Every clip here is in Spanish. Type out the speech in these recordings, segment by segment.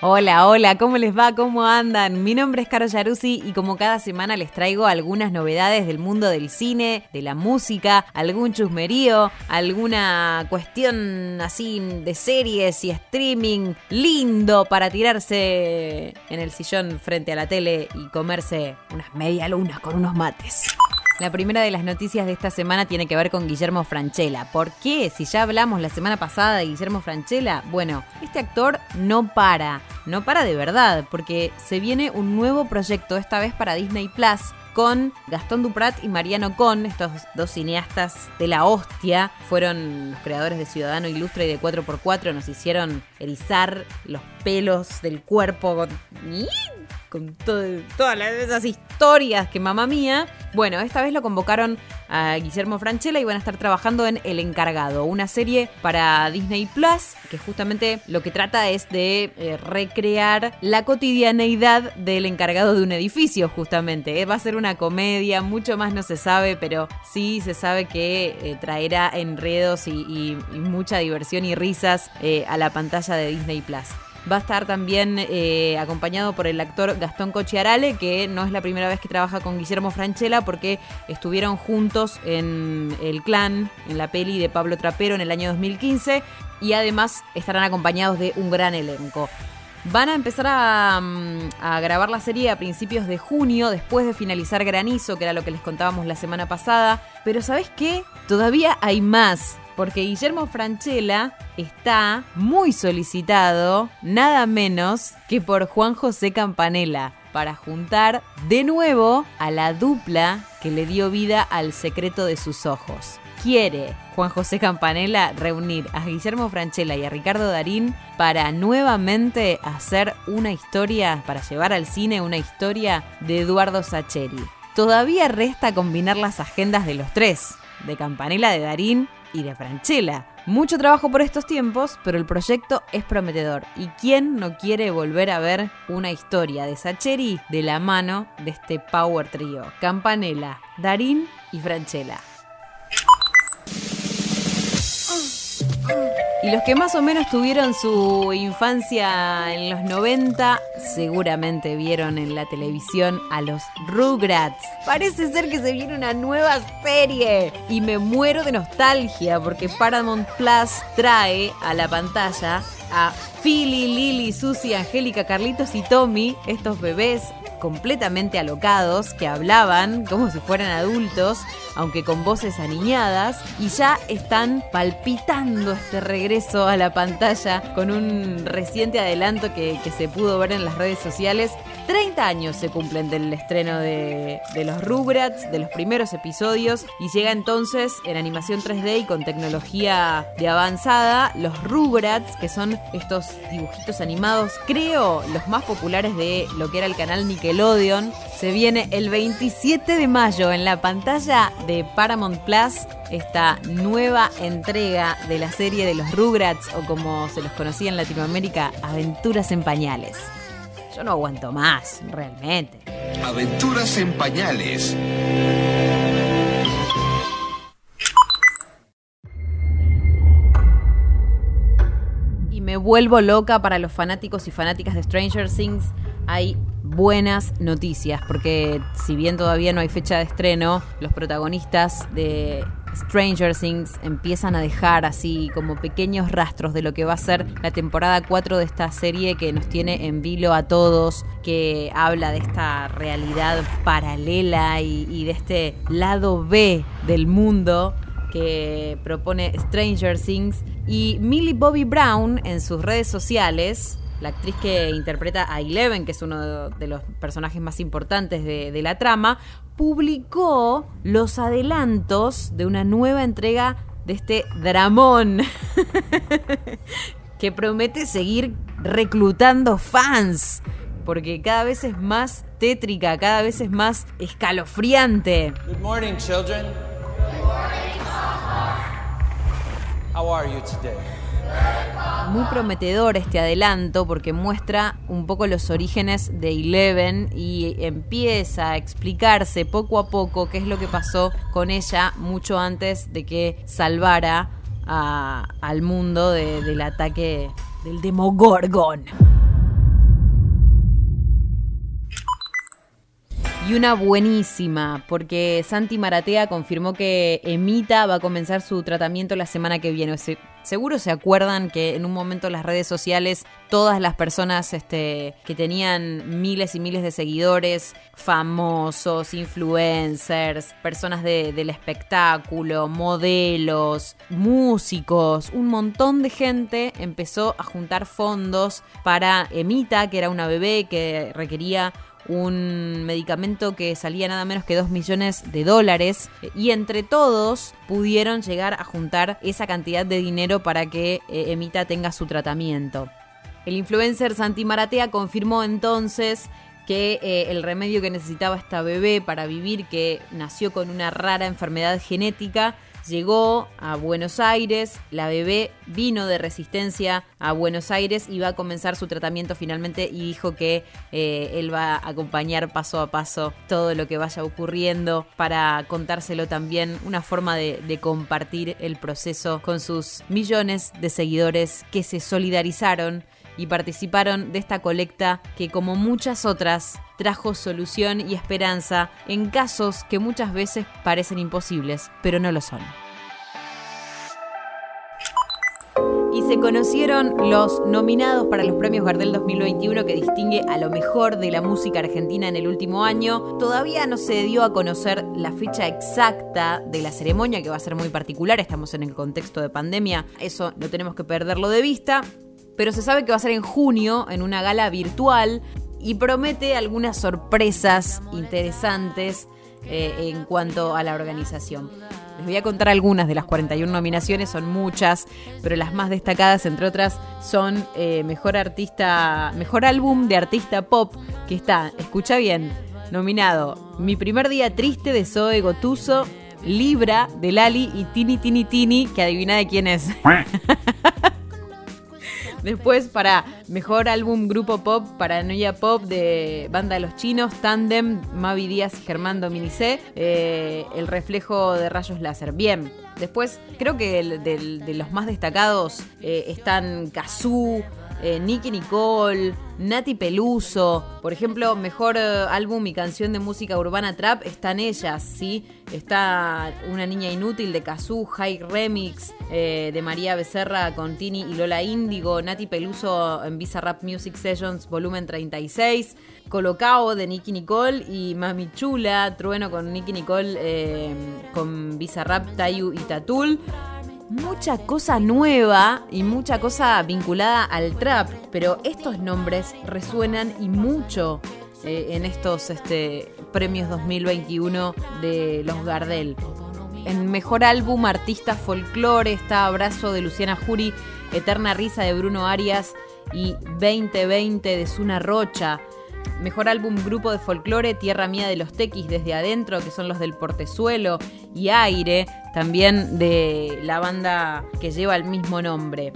Hola, hola, ¿cómo les va? ¿Cómo andan? Mi nombre es Caro Yaruzzi y como cada semana les traigo algunas novedades del mundo del cine, de la música, algún chusmerío, alguna cuestión así de series y streaming lindo para tirarse en el sillón frente a la tele y comerse unas medialunas con unos mates. La primera de las noticias de esta semana tiene que ver con Guillermo Franchella. ¿Por qué? Si ya hablamos la semana pasada de Guillermo Franchella, bueno, este actor no para, no para de verdad, porque se viene un nuevo proyecto, esta vez para Disney Plus, con Gastón Duprat y Mariano Con, estos dos cineastas de la hostia, fueron los creadores de Ciudadano Ilustre y de 4x4, nos hicieron erizar los pelos del cuerpo con todas esas historias que mamá mía. Bueno, esta vez lo convocaron a Guillermo Franchella y van a estar trabajando en El Encargado, una serie para Disney Plus que justamente lo que trata es de eh, recrear la cotidianeidad del encargado de un edificio, justamente. Eh, va a ser una comedia, mucho más no se sabe, pero sí se sabe que eh, traerá enredos y, mucha diversión y risas a la pantalla de Disney Plus. Va a estar también eh, acompañado por el actor Gastón Cochiarale, que no es la primera vez que trabaja con Guillermo Franchella porque estuvieron juntos en El Clan, en la peli de Pablo Trapero en el año 2015 y además estarán acompañados de un gran elenco. Van a empezar a, mm, a, grabar la serie a principios de junio, después de finalizar Granizo, que era lo que les contábamos la semana pasada. Pero ¿sabes qué? Todavía hay más porque Guillermo Franchella está muy solicitado, nada menos que por Juan José Campanella, para juntar de nuevo a la dupla que le dio vida al secreto de sus ojos. Quiere Juan José Campanella reunir a Guillermo Franchella y a Ricardo Darín para nuevamente hacer una historia, para llevar al cine una historia de Eduardo Sacheri. Todavía resta combinar las agendas de los tres, de Campanella, de Darín y de Franchella. Mucho trabajo por estos tiempos, pero el proyecto es prometedor. ¿Y quién no quiere volver a ver una historia de Sacheri de la mano de este Power Trio? Campanella, Darín y Franchella. Y los que más o menos tuvieron su infancia en los 90 seguramente vieron en la televisión a los Rugrats. Parece ser que se viene una nueva serie y me muero de nostalgia porque Paramount Plus trae a la pantalla a Philly, Lily, Susie, Angélica, Carlitos y Tommy, estos bebés completamente alocados que hablaban como si fueran adultos, aunque con voces aniñadas, y ya están palpitando este regreso a la pantalla con un reciente adelanto que, se pudo ver en las redes sociales. 30 años se cumplen del estreno de, los Rugrats, de los primeros episodios, y llega entonces en animación 3D y con tecnología de avanzada los Rugrats, que son estos dibujitos animados, creo, los más populares de lo que era el canal Nickelodeon Nickelodeon. Se viene el 27 de mayo en la pantalla de Paramount Plus esta nueva entrega de la serie de los Rugrats o como se los conocía en Latinoamérica, Aventuras en Pañales. Yo no aguanto más, realmente. Aventuras en Pañales. Y me vuelvo loca para los fanáticos y fanáticas de Stranger Things. Hay buenas noticias, porque si bien todavía no hay fecha de estreno, los protagonistas de Stranger Things empiezan a dejar así como pequeños rastros de lo que va a ser la temporada 4 de esta serie que nos tiene en vilo a todos, que habla de esta realidad paralela y, y de este lado B del mundo que propone Stranger Things. Y Millie Bobby Brown en sus redes sociales la actriz que interpreta a Eleven, que es uno de los personajes más importantes de, la trama, publicó los adelantos de una nueva entrega de este dramón que promete seguir reclutando fans. Porque cada vez es más tétrica, cada vez es más escalofriante. Good morning, children. Good morning. How are you today? muy prometedor este adelanto porque muestra un poco los orígenes de Eleven y empieza a explicarse poco a poco qué es lo que pasó con ella mucho antes de que salvara al mundo del ataque del Demogorgon. Y una buenísima, porque Santi Maratea confirmó que Emita va a comenzar su tratamiento la semana que viene seguro se acuerdan que en un momento en las redes sociales todas las personas este, que tenían miles y miles de seguidores, famosos, influencers, personas del espectáculo, modelos, músicos, un montón de gente empezó a juntar fondos para Emita, que era una bebé que requería un medicamento que salía nada menos que 2 millones de dólares y entre todos pudieron llegar a juntar esa cantidad de dinero para que eh, Emita tenga su tratamiento. El influencer Santi Maratea confirmó entonces que eh, el remedio que necesitaba esta bebé para vivir, que nació con una rara enfermedad genética, llegó a Buenos Aires, la bebé vino de resistencia a Buenos Aires y va a comenzar su tratamiento finalmente y dijo que eh, él va a acompañar paso a paso todo lo que vaya ocurriendo para contárselo también, una forma de, de compartir el proceso con sus millones de seguidores que se solidarizaron y participaron de esta colecta que como muchas otras trajo solución y esperanza en casos que muchas veces parecen imposibles, pero no lo son. Y se conocieron los nominados para los premios Gardel 2021 que distingue a lo mejor de la música argentina en el último año. Todavía no se dio a conocer la fecha exacta de la ceremonia, que va a ser muy particular, estamos en el contexto de pandemia, eso no tenemos que perderlo de vista, pero se sabe que va a ser en junio en una gala virtual y promete algunas sorpresas interesantes eh, en cuanto a la organización. Les voy a contar algunas de las 41 nominaciones, son muchas, pero las más destacadas, entre otras, son eh, Mejor Artista, Mejor Álbum de Artista Pop, que está, escucha bien, nominado Mi Primer Día Triste de Zoe Gotuso, Libra de Lali y Tini Tini Tini, que adivina de quién es. Después, para mejor álbum grupo pop, Paranoia Pop de Banda de los Chinos, Tandem, Mavi Díaz y Germán Dominicé, eh, El reflejo de rayos láser. Bien. Después, creo que de los más destacados eh, están Kazoo, eh, Nicky Nicole, Nati Peluso. Por ejemplo, mejor eh, álbum y canción de música urbana trap están ellas, ¿sí? Está Una Niña Inútil de Kazoo, High Remix eh, de María Becerra con Tini y Lola Índigo, Nati Peluso en Visa Rap Music Sessions volumen 36, Colocao de Nicky Nicole y Mami Chula, Trueno con Nicky Nicole con Visa Rap Tayu y Tatul mucha cosa nueva y mucha cosa vinculada al trap, pero estos nombres resuenan y mucho eh, en estos este, premios 2021 de los Gardel. En mejor álbum artista folclore está Abrazo de Luciana Jury, Eterna Risa de Bruno Arias y 2020 de Zuna Rocha. Mejor álbum grupo de folclore, Tierra Mía de los Tequis desde adentro, que son los del Portezuelo, y Aire, también de la banda que lleva el mismo nombre.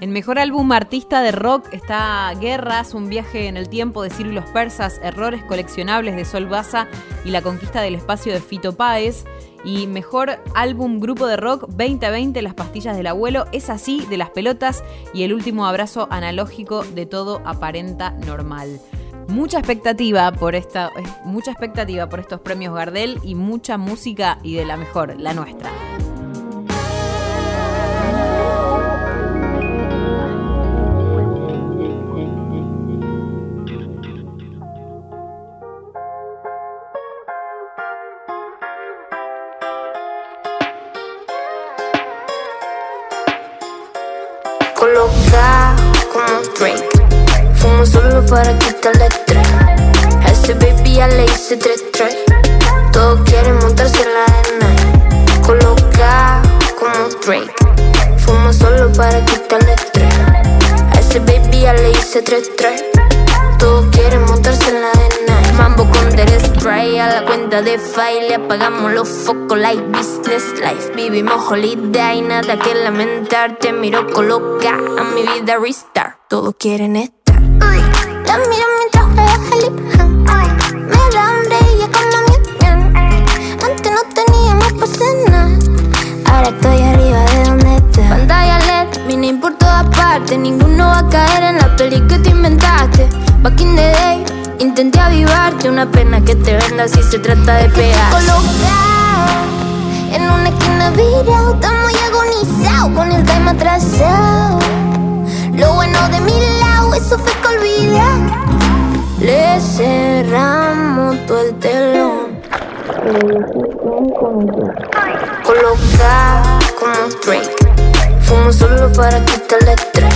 En mejor álbum artista de rock está Guerras, un viaje en el tiempo de Ciro Persas, Errores coleccionables de Sol Baza y La conquista del espacio de Fito Páez. Y mejor álbum grupo de rock 2020, Las pastillas del abuelo, es así, de las pelotas y el último abrazo analógico de todo aparenta normal mucha expectativa por esta mucha expectativa por estos premios Gardel y mucha música y de la mejor, la nuestra. Coloca como Drake Fumo solo para quitarle estrés. A ese baby ya le hice tres tres. Todos quieren montarse en la arena. Coloca como Drake. Fumo solo para quitarle estrés. A ese baby ya le hice tres tres. Todos quieren montarse en la arena. Mambo con der spray a la cuenta de file. Apagamos los focos like business life. Vivimos holiday, nada que lamentar. Te miro coloca a mi vida restart. Todos quieren esto la miro mientras juega el hip Me da hambre y mi Antes no teníamos pa' cenar. Ahora estoy arriba de donde estás. Pantalla LED, mini por todas partes. Ninguno va a caer en la peli que te inventaste. Back in the day Intenté avivarte. Una pena que te venda si se trata de pegar. En una esquina virado, estamos muy agonizado con el tema atrasado. Lo bueno de mi lado, Colocado como Drake. Fumo solo para quitarle estrés.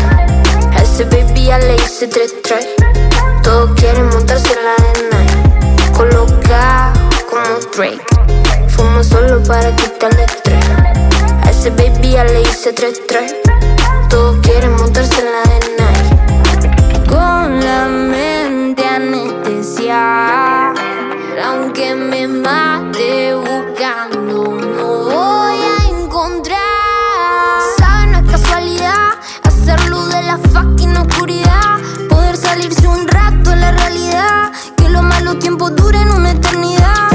Ese baby ya le hice tres tres. Todos quieren montarse en la night. Colocado como Drake. Fumo solo para quitarle estrés. Ese baby ya le hice tres tres. Todos quieren montarse en la de Que los malos tiempos duren una eternidad.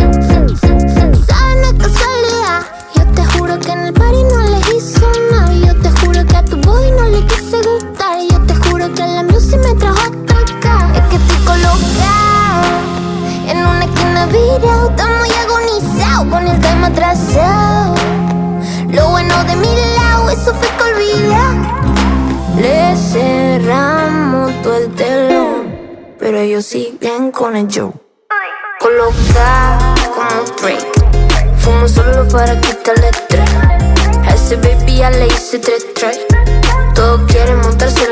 ¿Sabes? No casualidad. Yo te juro que en el party no le hizo nada. Yo te juro que a tu boy no le quise gustar. Yo te juro que la music me trajo hasta acá. Es que estoy colocado en una esquina virado. Está muy agonizado con el tema atrasado. Lo bueno de mi lado, eso fue que olvidar. Le cerramos todo el telón, pero ellos siguen con el show. Coloca como break. Fumo solo para quitarle estrés. Ese baby ya le hice tres tries. Todos quieren montarse